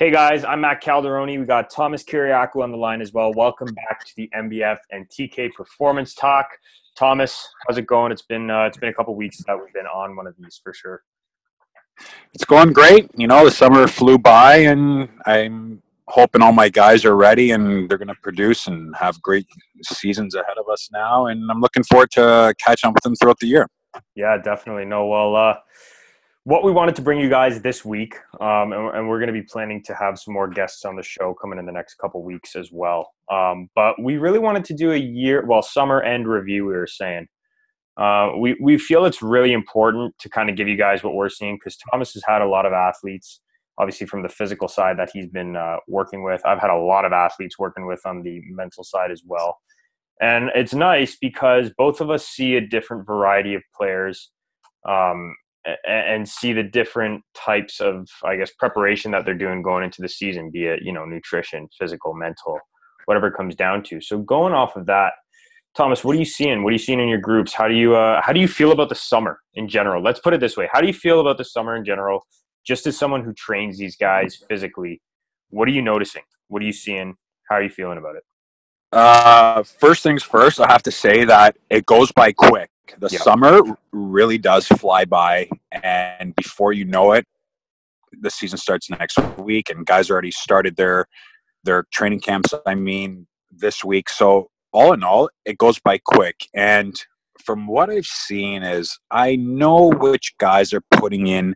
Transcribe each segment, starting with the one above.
Hey guys, I'm Matt Caldaroni. We got Thomas Kiriakou on the line as well. Welcome back to the MBF and TK Performance Talk. Thomas, how's it going? It's been uh, it's been a couple weeks that we've been on one of these for sure. It's going great. You know, the summer flew by, and I'm hoping all my guys are ready and they're going to produce and have great seasons ahead of us now. And I'm looking forward to catching up with them throughout the year. Yeah, definitely. No, well, uh, what we wanted to bring you guys this week, um, and, and, we're going to be planning to have some more guests on the show coming in the next couple weeks as well. Um, but we really wanted to do a year, well, summer end review. We were saying uh, we we feel it's really important to kind of give you guys what we're seeing because Thomas has had a lot of athletes, obviously from the physical side that he's been uh, working with. I've had a lot of athletes working with on the mental side as well, and it's nice because both of us see a different variety of players. Um, and see the different types of i guess preparation that they're doing going into the season be it you know nutrition physical mental whatever it comes down to. So going off of that thomas what are you seeing? What are you seeing in your groups? How do you uh, how do you feel about the summer in general? Let's put it this way. How do you feel about the summer in general? Just as someone who trains these guys physically what are you noticing? What are you seeing? How are you feeling about it uh, first things first i have to say that it goes by quick the yep. summer really does fly by, and before you know it, the season starts next week, and guys already started their their training camps. I mean, this week. So all in all, it goes by quick. And from what I've seen, is I know which guys are putting in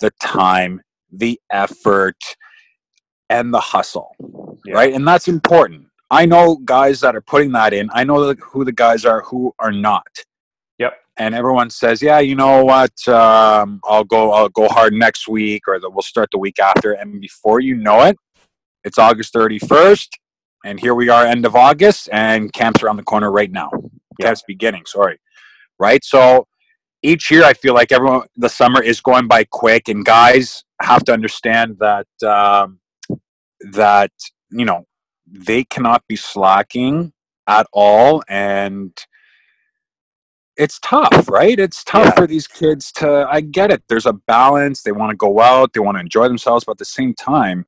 the time, the effort, and the hustle, yeah. right? And that's important. I know guys that are putting that in. I know who the guys are who are not Yep. and everyone says, "Yeah, you know what? Um, I'll go. I'll go hard next week, or the, we'll start the week after." And before you know it, it's August thirty first, and here we are, end of August, and camp's around the corner right now. Yeah. Camp's beginning. Sorry, right? So each year, I feel like everyone the summer is going by quick, and guys have to understand that um, that you know they cannot be slacking at all, and it's tough, right? It's tough yeah. for these kids to. I get it. There's a balance. They want to go out. They want to enjoy themselves, but at the same time,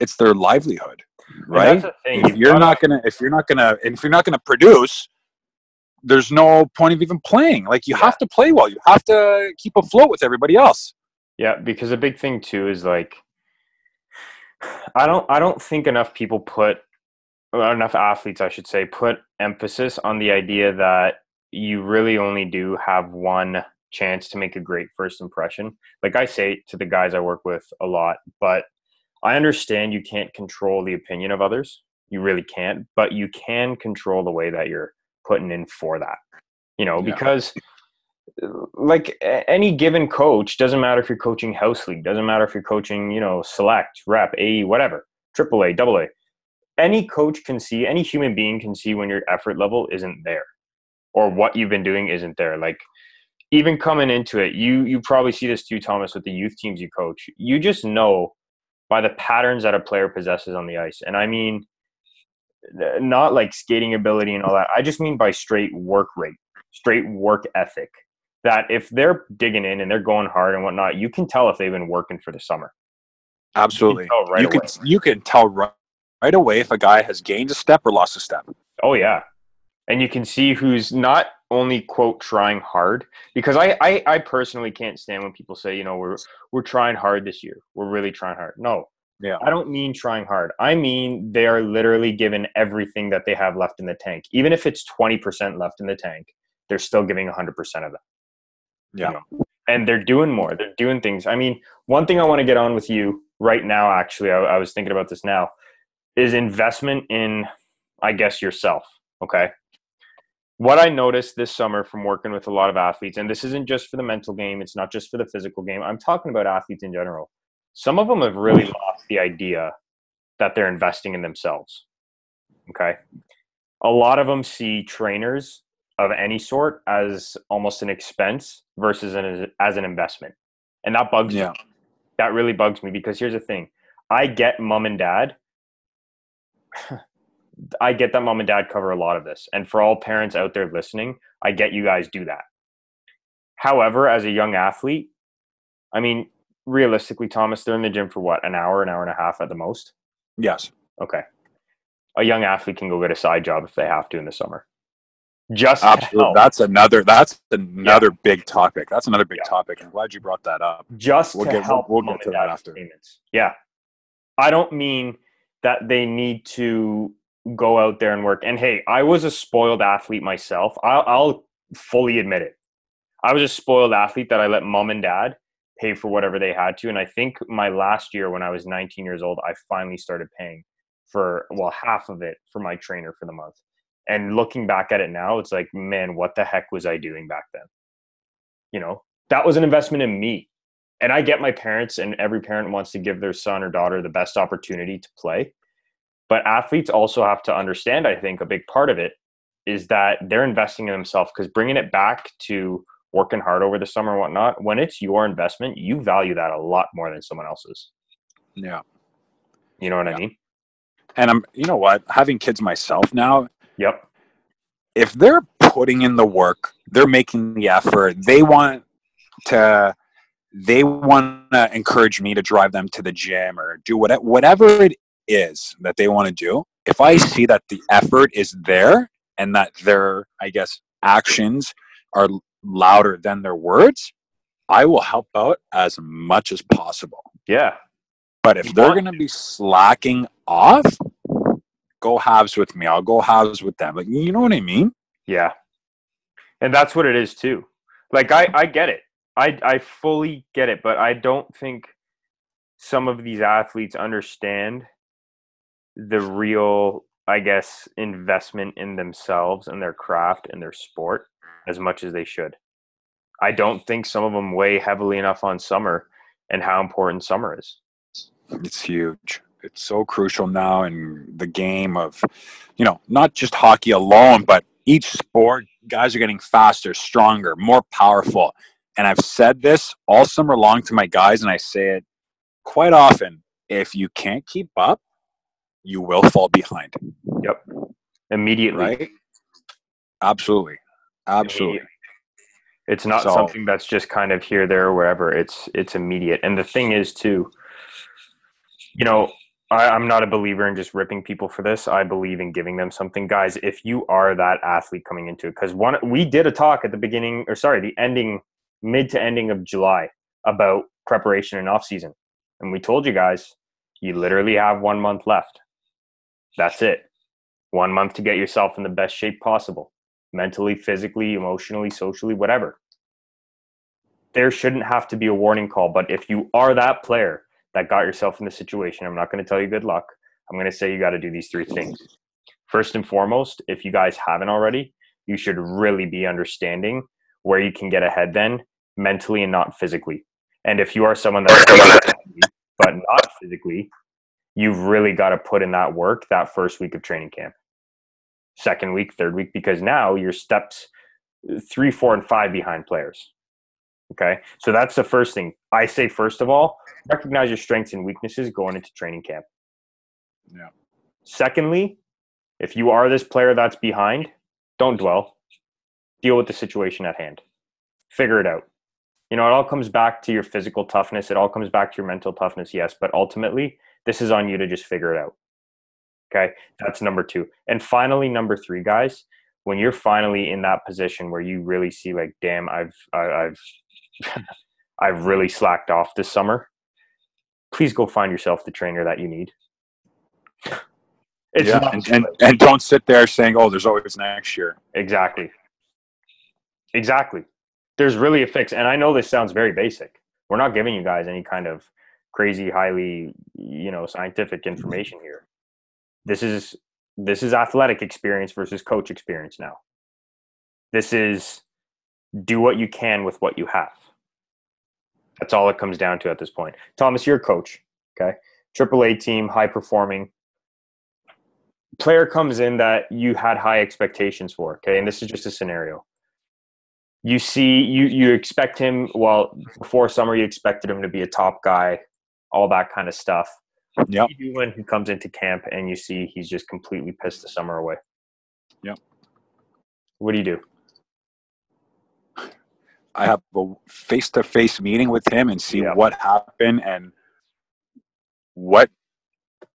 it's their livelihood, right? If you're not gonna, if you're not gonna, if you're not gonna produce, there's no point of even playing. Like you yeah. have to play well. You have to keep afloat with everybody else. Yeah, because a big thing too is like, I don't, I don't think enough people put, enough athletes, I should say, put emphasis on the idea that you really only do have one chance to make a great first impression. Like I say to the guys I work with a lot, but I understand you can't control the opinion of others. You really can't, but you can control the way that you're putting in for that. You know, yeah. because like any given coach, doesn't matter if you're coaching house league, doesn't matter if you're coaching, you know, select, rep, a whatever, triple A, double A. Any coach can see, any human being can see when your effort level isn't there or what you've been doing isn't there. Like even coming into it, you you probably see this too, Thomas, with the youth teams you coach. You just know by the patterns that a player possesses on the ice, and I mean not like skating ability and all that. I just mean by straight work rate, straight work ethic. That if they're digging in and they're going hard and whatnot, you can tell if they've been working for the summer. Absolutely, you can, right you can you can tell right, right away if a guy has gained a step or lost a step. Oh yeah, and you can see who's not only quote trying hard because I, I i personally can't stand when people say you know we're we're trying hard this year. We're really trying hard. No. Yeah. I don't mean trying hard. I mean they are literally given everything that they have left in the tank. Even if it's 20% left in the tank they're still giving 100% of it yeah you know? and they're doing more they're doing things i mean one thing i want to get on with you right now actually I, I was thinking about this now is investment in i guess yourself okay what I noticed this summer from working with a lot of athletes, and this isn't just for the mental game, it's not just for the physical game, I'm talking about athletes in general. Some of them have really lost the idea that they're investing in themselves. Okay. A lot of them see trainers of any sort as almost an expense versus an, as an investment. And that bugs yeah. me. That really bugs me because here's the thing I get mom and dad I get that mom and dad cover a lot of this. And for all parents out there listening, I get you guys do that. However, as a young athlete, I mean, realistically, Thomas, they're in the gym for what, an hour, an hour and a half at the most? Yes. Okay. A young athlete can go get a side job if they have to in the summer. Just absolutely. That's another. That's another yeah. big topic. That's another big yeah. topic. I'm glad you brought that up. Just we'll to get, help. We'll, we'll get to that after. Payments. Yeah, I don't mean that they need to go out there and work. And hey, I was a spoiled athlete myself. I'll, I'll fully admit it. I was a spoiled athlete that I let mom and dad pay for whatever they had to. And I think my last year when I was 19 years old, I finally started paying for, well, half of it for my trainer for the month. And looking back at it now, it's like, man, what the heck was I doing back then? You know, that was an investment in me. And I get my parents, and every parent wants to give their son or daughter the best opportunity to play. But athletes also have to understand, I think, a big part of it is that they're investing in themselves because bringing it back to working hard over the summer and whatnot, when it's your investment, you value that a lot more than someone else's. Yeah. You know what yeah. I mean? And I'm, you know what, having kids myself now. Yep. If they're putting in the work, they're making the effort, they want to, they want to encourage me to drive them to the gym or do whatever, whatever it is that they want to do. If I see that the effort is there and that their, I guess, actions are louder than their words, I will help out as much as possible. Yeah. But if they're going to be slacking off, go halves with me. I'll go halves with them. Like, you know what I mean? Yeah. And that's what it is too. Like I, I get it. I, I fully get it, but I don't think some of these athletes understand the real, I guess, investment in themselves and their craft and their sport as much as they should. I don't think some of them weigh heavily enough on summer and how important summer is. It's huge. It's so crucial now in the game of, you know, not just hockey alone, but each sport, guys are getting faster, stronger, more powerful. And I've said this all summer long to my guys, and I say it quite often. If you can't keep up, you will fall behind. Yep. Immediately. Right? Absolutely. Absolutely. It's not so, something that's just kind of here, there, or wherever. It's it's immediate. And the thing is too, you know, I, I'm not a believer in just ripping people for this. I believe in giving them something. Guys, if you are that athlete coming into it, because one we did a talk at the beginning, or sorry, the ending mid to ending of July about preparation and off season. And we told you guys, you literally have one month left. That's it. One month to get yourself in the best shape possible mentally, physically, emotionally, socially, whatever. There shouldn't have to be a warning call. But if you are that player that got yourself in the situation, I'm not going to tell you good luck. I'm going to say you got to do these three things. First and foremost, if you guys haven't already, you should really be understanding where you can get ahead then mentally and not physically. And if you are someone that but not physically, you've really got to put in that work that first week of training camp second week, third week, because now you're steps three, four, and five behind players. Okay. So that's the first thing. I say, first of all, recognize your strengths and weaknesses going into training camp. Yeah. Secondly, if you are this player that's behind, don't dwell. Deal with the situation at hand. Figure it out. You know, it all comes back to your physical toughness. It all comes back to your mental toughness, yes, but ultimately, this is on you to just figure it out. Okay. That's number two. And finally, number three, guys, when you're finally in that position where you really see like, damn, I've, I, I've, I've really slacked off this summer. Please go find yourself the trainer that you need. It's yeah, and, and, and don't sit there saying, "Oh, there's always next year." Exactly. Exactly. There's really a fix, and I know this sounds very basic. We're not giving you guys any kind of crazy, highly, you know, scientific information here. This is this is athletic experience versus coach experience now. This is do what you can with what you have. That's all it comes down to at this point. Thomas, you're a coach, okay? Triple A team, high performing. Player comes in that you had high expectations for, okay? And this is just a scenario. You see, you you expect him. Well, before summer, you expected him to be a top guy, all that kind of stuff. Yeah. You when he comes into camp and you see he's just completely pissed the summer away. Yep. What do you do? I have a face to face meeting with him and see Yeah. what happened and what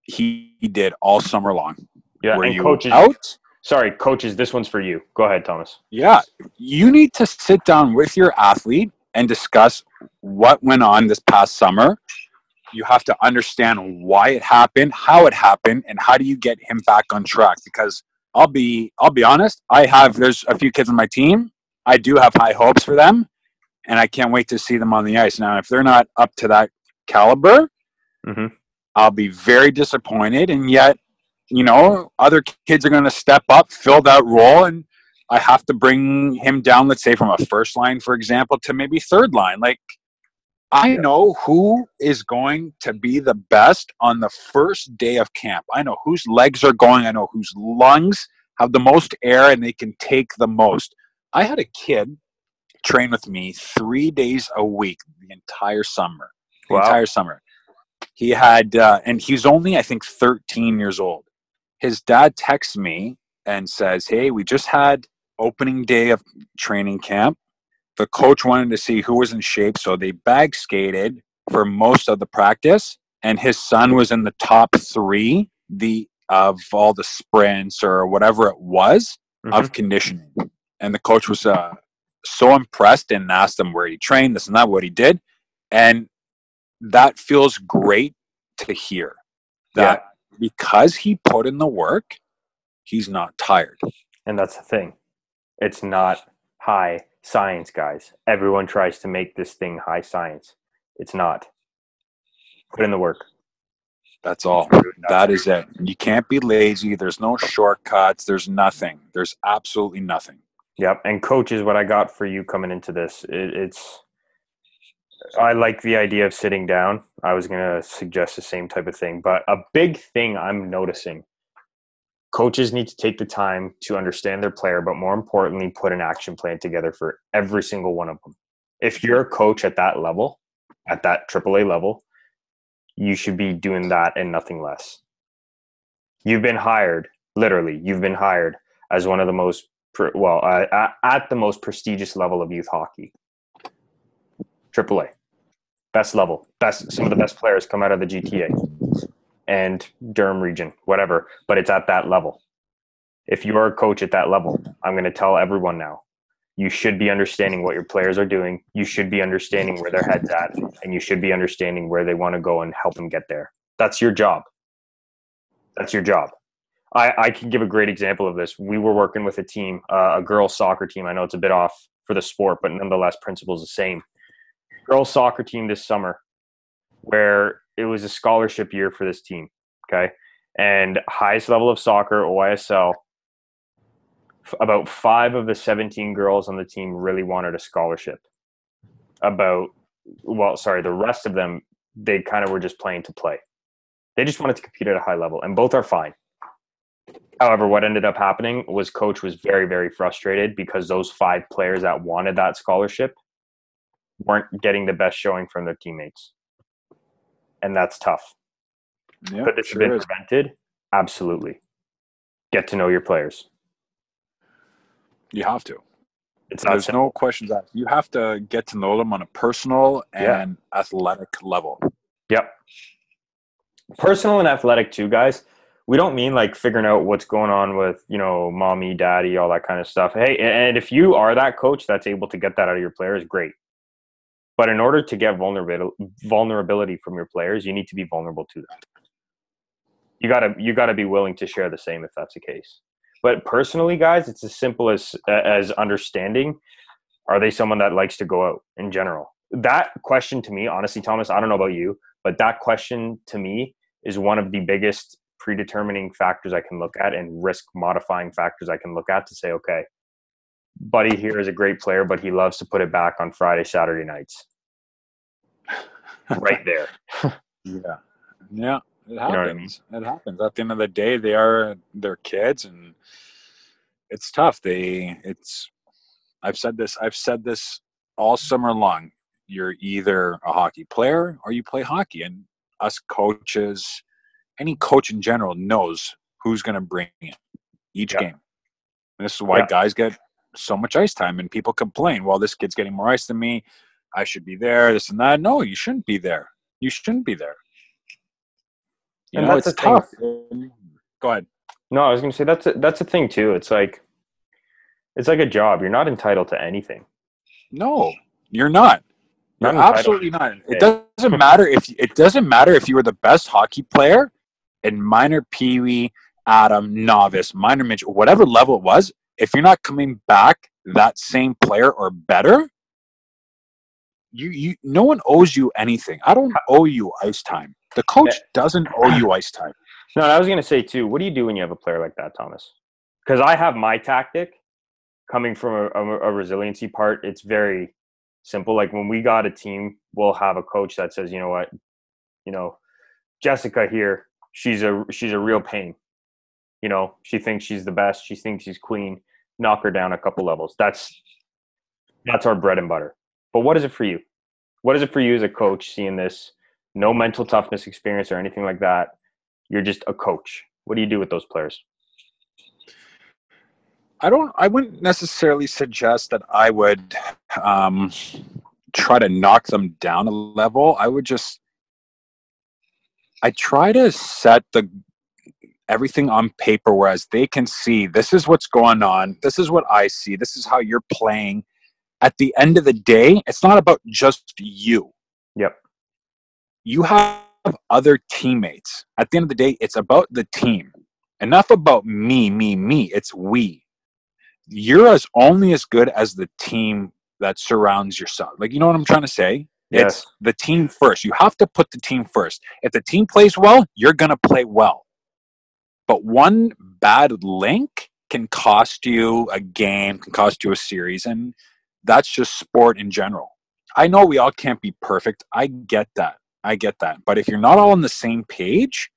he did all summer long. Yeah, Were and you coaches. out? Sorry, coaches. This one's for you. Go ahead, Thomas. Yeah, you need to sit down with your athlete and discuss what went on this past summer. You have to understand why it happened, how it happened, and how do you get him back on track. Because I'll be, I'll be honest. I have there's a few kids on my team. I do have high hopes for them, and I can't wait to see them on the ice. Now, if they're not up to that caliber, Mhm. I'll be very disappointed. And yet, you know, other kids are going to step up, fill that role, and I have to bring him down, let's say from a first line, for example, to maybe third line. Like, I know who is going to be the best on the first day of camp. I know whose legs are going. I know whose lungs have the most air and they can take the most. I had a kid train with me three days a week the entire summer. The Wow. entire summer. He had, uh, and he's only, I think, 13 years old. His dad texts me and says, Hey, we just had opening day of training camp. The coach wanted to see who was in shape, so they bag skated for most of the practice. And his son was in the top three the of all the sprints or whatever it was Mhm. of conditioning. And the coach was uh, so impressed and asked him where he trained, this and that, what he did. And that feels great to hear that because he put in the work, he's not tired. And that's the thing. It's not high science, guys. Everyone tries to make this thing high science. It's not. Put in the work. That's all. That is it. You can't be lazy. There's no shortcuts. There's nothing. There's absolutely nothing. Yep. And coach is what I got for you coming into this, it, it's. I like the idea of sitting down. I was going to suggest the same type of thing, but a big thing I'm noticing coaches need to take the time to understand their player, but more importantly, put an action plan together for every single one of them. If you're a coach at that level, at that AAA level, you should be doing that and nothing less. You've been hired, literally, you've been hired as one of the most, well, uh, at, at the most prestigious level of youth hockey. AAA, best level, best. Some of the best players come out of the GTA and Durham region, whatever. But it's at that level. If you are a coach at that level, I'm going to tell everyone now. You should be understanding what your players are doing. You should be understanding where their head's at, and you should be understanding where they want to go and help them get there. That's your job. That's your job. I, I can give a great example of this. We were working with a team, uh, a girls' soccer team. I know it's a bit off for the sport, but nonetheless, principles the same. Girls' soccer team this summer, where it was a scholarship year for this team. Okay, and highest level of soccer, OISL. f- About five of the 17 girls on the team really wanted a scholarship. About, well, sorry, the rest of them, they kind of were just playing to play. They just wanted to compete at a high level, and both are fine. However, what ended up happening was coach was very, very frustrated because those five players that wanted that scholarship weren't getting the best showing from their teammates. And that's tough. Yeah, Could this sure have been is. prevented? Absolutely. Get to know your players. You have to. It's not There's simple. no questions asked. You have to get to know them on a personal Yeah. and athletic level. Yep. Personal and athletic too, guys. We don't mean like figuring out what's going on with, you know, mommy, daddy, all that kind of stuff. Hey, and if you are that coach that's able to get that out of your players, great. But in order to get vulnerability from your players, you need to be vulnerable to them. You gotta you gotta be willing to share the same if that's the case. But personally, guys, it's as simple as as understanding are they someone that likes to go out in general? That question to me, honestly, Thomas, I don't know about you, but that question to me is one of the biggest predetermining factors I can look at and risk modifying factors I can look at to say, okay, Buddy here is a great player, but he loves to put it back on Friday, Saturday nights. right there. Yeah. Yeah. It what I happens. It happens. At the end of the day, they are their kids and it's tough. They it's I've said this I've said this all summer long. You're either a hockey player or you play hockey. And us coaches, any coach in general knows who's gonna bring in each Yeah. game. And this is why Yeah. guys get so much ice time, and people complain, "Well, this kid's getting more ice than me. I should be there. This and that." No, you shouldn't be there. You shouldn't be there. You And know, that's it's the thing. tough. Go ahead. No, I was going to say that's a, that's the thing too. It's like it's like a job. You're not entitled to anything. No, you're not. You're Not absolutely not. It doesn't matter if it doesn't matter if you were the best hockey player in minor pee wee, Atom, novice, minor midget, whatever level it was. If you're not coming back that same player or better, you you no one owes you anything. I don't owe you ice time. The coach doesn't owe you ice time. No, I was going to say too. What do you do when you have a player like that, Thomas? Because I have my tactic coming from a, a, a resiliency part. It's very simple. Like when we got a team, we'll have a coach that says, you know what, you know, Jessica here, she's a she's a real pain. You know, she thinks she's the best. She thinks she's queen. Knock her down a couple levels. That's that's our bread and butter. But what is it for you? What is it for you as a coach seeing this? No mental toughness experience or anything like that. You're just a coach. What do you do with those players? I don't. I wouldn't necessarily suggest that I would um, try to knock them down a level. I would just. I try to set the everything on paper, whereas they can see this is what's going on. This is what I see. This is how you're playing. At the end of the day, it's not about just you. Yep. You have other teammates. At the end of the day, it's about the team. Enough about me, me, me. It's we you're as only as good as the team that surrounds yourself. Like you know what I'm trying to say? Yes. It's the team first. You have to put the team first. If the team plays well, you're gonna play well. But one bad link can cost you a game, can cost you a series, and that's just sport in general. I know we all can't be perfect. I get that. I get that. But if you're not all on the same page,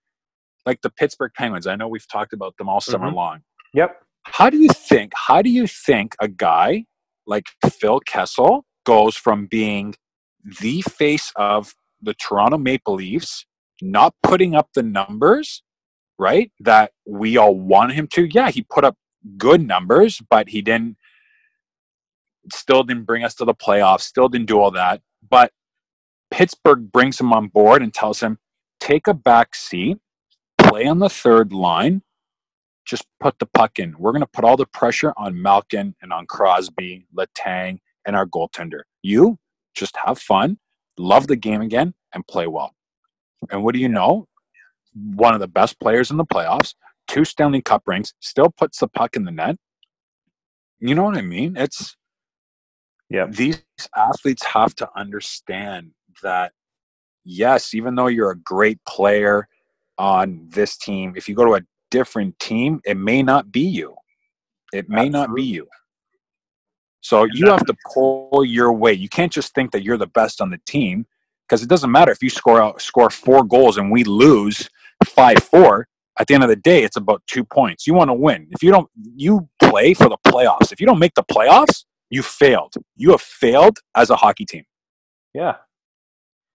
like the Pittsburgh Penguins, I know we've talked about them all summer Mhm. long Yep. how do you think how do you think a guy like phil kessel goes from being the face of the toronto maple leafs not putting up the numbers right that we all want him to yeah he put up good numbers but he didn't still didn't bring us to the playoffs still didn't do all that but pittsburgh brings him on board and tells him take a back seat play on the third line just put the puck in. We're going to put all the pressure on Malkin and on Crosby, Letang, and our goaltender. You just have fun, love the game again, and play well. And what do you know? One of the best players in the playoffs, two Stanley Cup rings, still puts the puck in the net. You know what I mean? It's Yep. these athletes have to understand that yes, even though you're a great player on this team, if you go to a different team, it may not be you. It may not be you. So you have to pull your weight. You can't just think that you're the best on the team because it doesn't matter if you score out, score four goals and we lose five four. At the end of the day, it's about two points. You want to win. If you don't, you play for the playoffs. If you don't make the playoffs, you failed. You have failed as a hockey team. Yeah.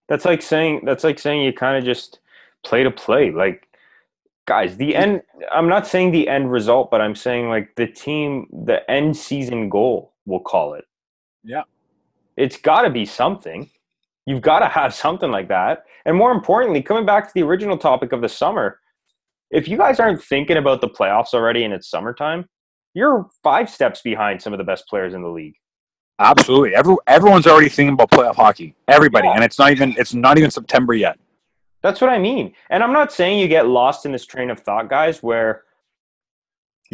That's like saying that's like saying you kind of just play to play. Like guys, the end I'm not saying the end result, but I'm saying like the team the end season goal, we'll call it. Yeah. It's got to be something. You've got to have something like that. And more importantly, coming back to the original topic of the summer, if you guys aren't thinking about the playoffs already and it's summertime, you're five steps behind some of the best players in the league. Absolutely. Every, everyone's already thinking about playoff hockey. Everybody, Yeah. and it's not even it's not even September yet. That's what I mean. And I'm not saying you get lost in this train of thought, guys, where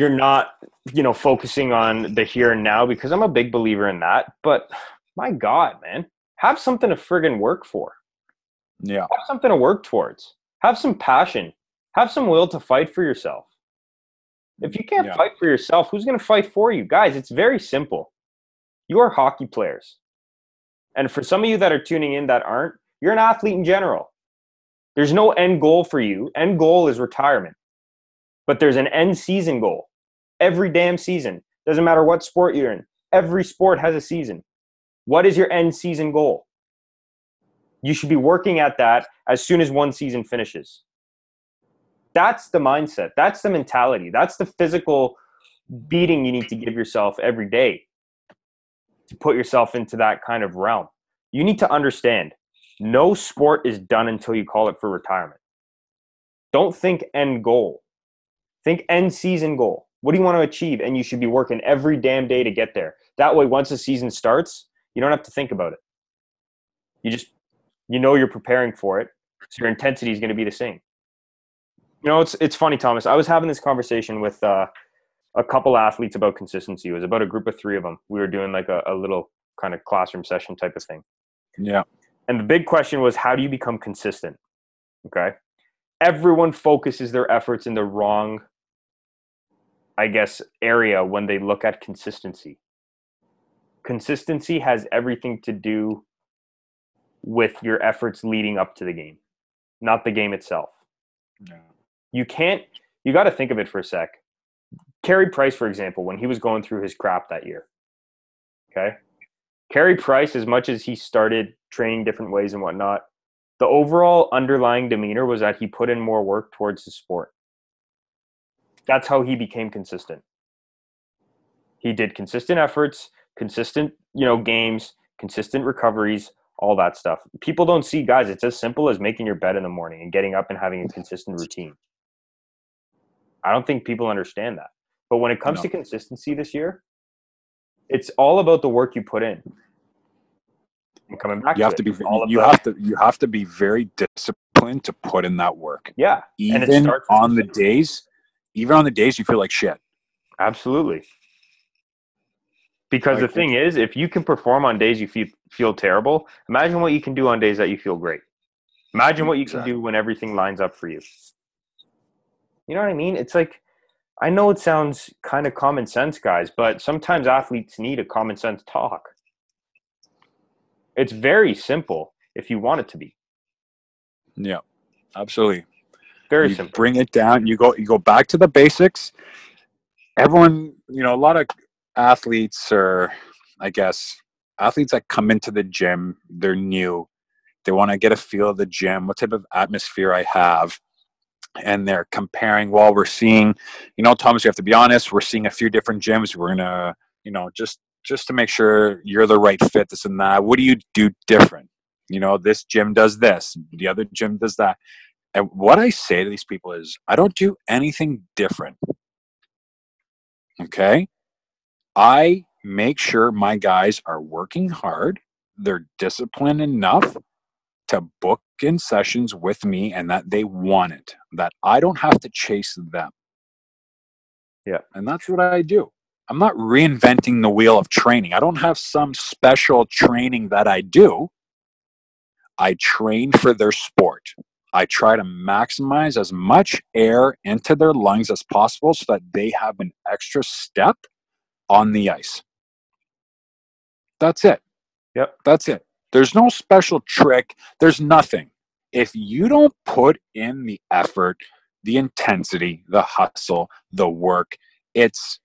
you're not, you know, focusing on the here and now because I'm a big believer in that. But my God, man, have something to friggin' work for. Yeah. Have something to work towards. Have some passion. Have some will to fight for yourself. If you can't Yeah. fight for yourself, who's going to fight for you? Guys, it's very simple. You are hockey players. And for some of you that are tuning in that aren't, you're an athlete in general. There's no end goal for you. End goal is retirement. But there's an end season goal. Every damn season. Doesn't matter what sport you're in. Every sport has a season. What is your end season goal? You should be working at that as soon as one season finishes. That's the mindset. That's the mentality. That's the physical beating you need to give yourself every day to put yourself into that kind of realm. You need to understand no sport is done until you call it for retirement. Don't think end goal. Think end season goal. What do you want to achieve? And you should be working every damn day to get there. That way, once the season starts, you don't have to think about it. You just, you know, you're preparing for it. So your intensity is going to be the same. You know, it's it's funny, Thomas. I was having this conversation with uh, a couple athletes about consistency. It was about a group of three of them. We were doing like a, a little kind of classroom session type of thing. Yeah. And the big question was, how do you become consistent? Okay. Everyone focuses their efforts in the wrong, I guess, area when they look at consistency. Consistency has everything to do with your efforts leading up to the game, not the game itself. Yeah. You can't, you got to think of it for a sec. Carey Price, for example, when he was going through his crap that year, okay? Carey Price, as much as he started training different ways and whatnot, the overall underlying demeanor was that he put in more work towards his sport. That's how he became consistent. He did consistent efforts, consistent, you know, games, consistent recoveries, all that stuff. People don't see guys, it's as simple as making your bed in the morning and getting up and having a consistent routine. I don't think people understand that. But when it comes no. to consistency this year, it's all about the work you put in. I'm coming back. You have to, to be. You have to. You have to be very disciplined to put in that work. Yeah, even on the days, even on the days you feel like shit. Absolutely. Because like, the thing is, if you can perform on days you feel feel terrible, imagine what you can do on days that you feel great. Imagine what you can do when everything lines up for you. You know what I mean? It's like I know it sounds kind of common sense, guys, but sometimes athletes need a common sense talk. It's very simple if you want it to be. Yeah, absolutely. Very you simple. Bring it down. You go. You go back to the basics. Everyone, you know, a lot of athletes or, I guess, athletes that come into the gym. They're new. They want to get a feel of the gym. What type of atmosphere I have and they're comparing well we're seeing you know thomas you have to be honest we're seeing a few different gyms we're gonna you know just just to make sure you're the right fit this and that what do you do different you know this gym does this the other gym does that and what i say to these people is i don't do anything different okay i make sure my guys are working hard they're disciplined enough to book in sessions with me and that they want it, that I don't have to chase them. Yeah. And that's what I do. I'm not reinventing the wheel of training. I don't have some special training that I do. I train for their sport. I try to maximize as much air into their lungs as possible so that they have an extra step on the ice. That's it. Yep. That's it. There's no special trick. There's nothing. If you don't put in the effort, the intensity, the hustle, the work, it's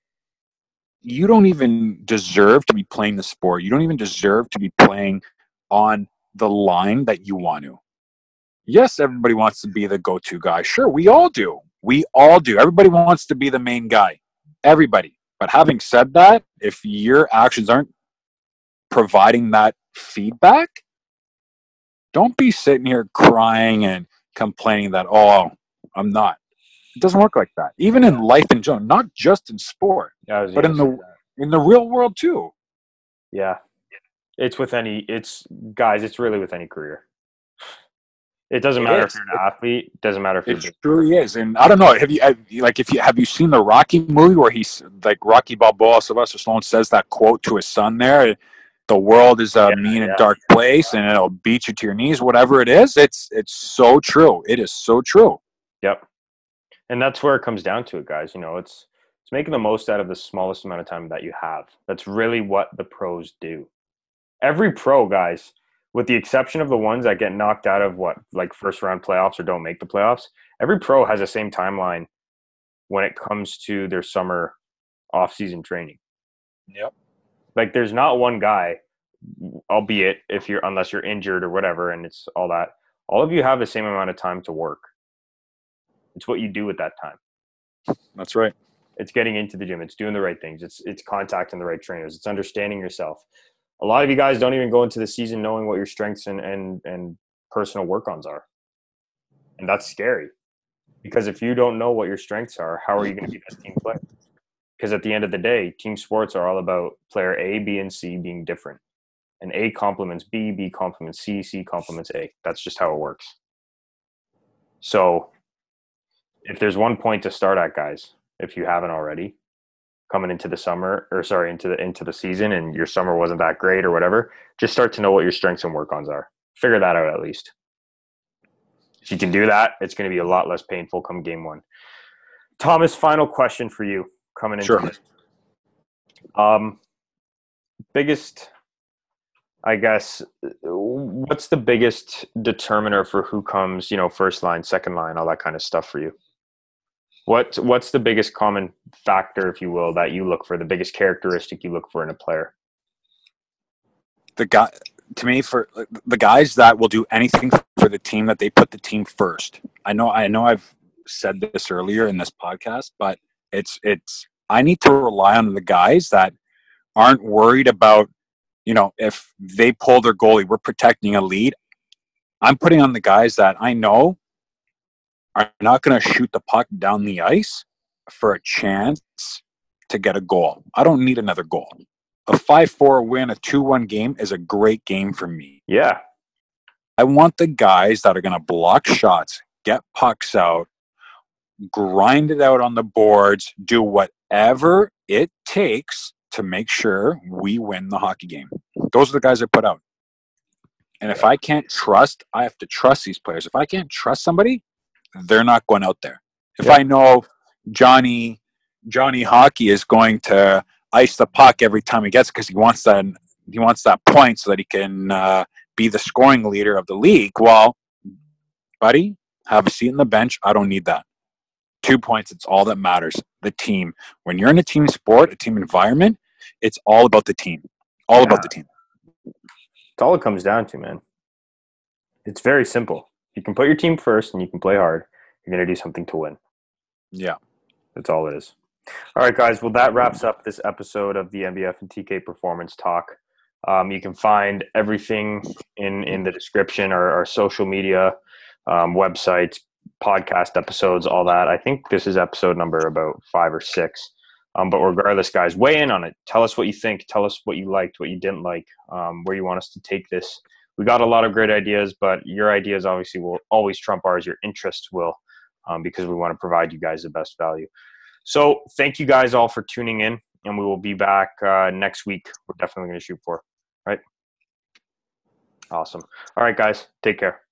you don't even deserve to be playing the sport. You don't even deserve to be playing on the line that you want to. Yes, everybody wants to be the go to guy. Sure, we all do. We all do. Everybody wants to be the main guy. Everybody. But having said that, if your actions aren't providing that feedback, don't be sitting here crying and complaining that, oh, I'm not. It doesn't work like that. Even in life in general, not just in sport, yeah, but in the in the real world too. Yeah. It's with any it's guys, it's really with any career. It doesn't matter if you're an athlete. It doesn't matter if it truly is. And I don't know. Have you like if you have you seen the Rocky movie where he's like Rocky Balboa, Sylvester Stallone says that quote to his son there the world is a yeah, mean yeah. and dark place and it'll beat you to your knees whatever it is it's it's so true it is so true yep and that's where it comes down to it guys you know it's it's making the most out of the smallest amount of time that you have that's really what the pros do every pro guys with the exception of the ones that get knocked out of what like first round playoffs or don't make the playoffs every pro has the same timeline when it comes to their summer off-season training yep like there's not one guy, albeit if you're unless you're injured or whatever, and it's all that. All of you have the same amount of time to work. It's what you do with that time. That's right. It's getting into the gym. It's doing the right things. It's it's contacting the right trainers. It's understanding yourself. A lot of you guys don't even go into the season knowing what your strengths and and and personal work-ons are, and that's scary. Because if you don't know what your strengths are, how are you going to be best team player? Because at the end of the day, team sports are all about player A, B, and C being different. And A complements B, B complements C, C complements A. That's just how it works. So if there's one point to start at, guys, if you haven't already, coming into the summer or sorry, into the into the season and your summer wasn't that great or whatever, just start to know what your strengths and work ons are. Figure that out at least. If you can do that, it's going to be a lot less painful come game one. Thomas, final question for you coming in Sure. this. Um, biggest, I guess, what's the biggest determiner for who comes, you know, first line, second line, all that kind of stuff for you? What What's the biggest common factor, if you will, that you look for? The biggest characteristic you look for in a player? the guy to me for the guys that will do anything for the team that they put the team first. I know I know I've said this earlier in this podcast, but it's it's I need to rely on the guys that aren't worried about you know if they pull their goalie, we're protecting a lead. I'm putting on the guys that I know are not going to shoot the puck down the ice for a chance to get a goal. I don't need another goal a 5-4 win, a 2-1 game is a great game for me. Yeah, I want the guys that are going to block shots, get pucks out, grind it out on the boards, do whatever it takes to make sure we win the hockey game. Those are the guys I put out. And if I can't trust, I have to trust these players. If I can't trust somebody, they're not going out there. If Yeah. I know Johnny Johnny Hockey is going to ice the puck every time he gets because he wants that he wants that point so that he can uh, be the scoring leader of the league. Well, buddy, have a seat on the bench. I don't need that. Two points. It's all that matters. The team. When you're in a team sport, a team environment, it's all about the team. All about the team. it's all it comes down to, man. It's very simple. You can put your team first, and you can play hard. You're going to do something to win. Yeah. That's all it is. All right, guys. Well, that wraps up this episode of the MBF and TK Performance Talk. Um, you can find everything in in the description, our, our social media, um, websites, podcast episodes, all that. I think this is episode number about five or six. Um, but regardless, guys, weigh in on it. Tell us what you think. Tell us what you liked, what you didn't like, um, where you want us to take this. We got a lot of great ideas, but your ideas obviously will always trump ours. Your interests will, um, because we want to provide you guys the best value. So thank you guys all for tuning in, and we will be back uh, next week. We're definitely going to shoot for, right? Awesome. All right, guys, take care.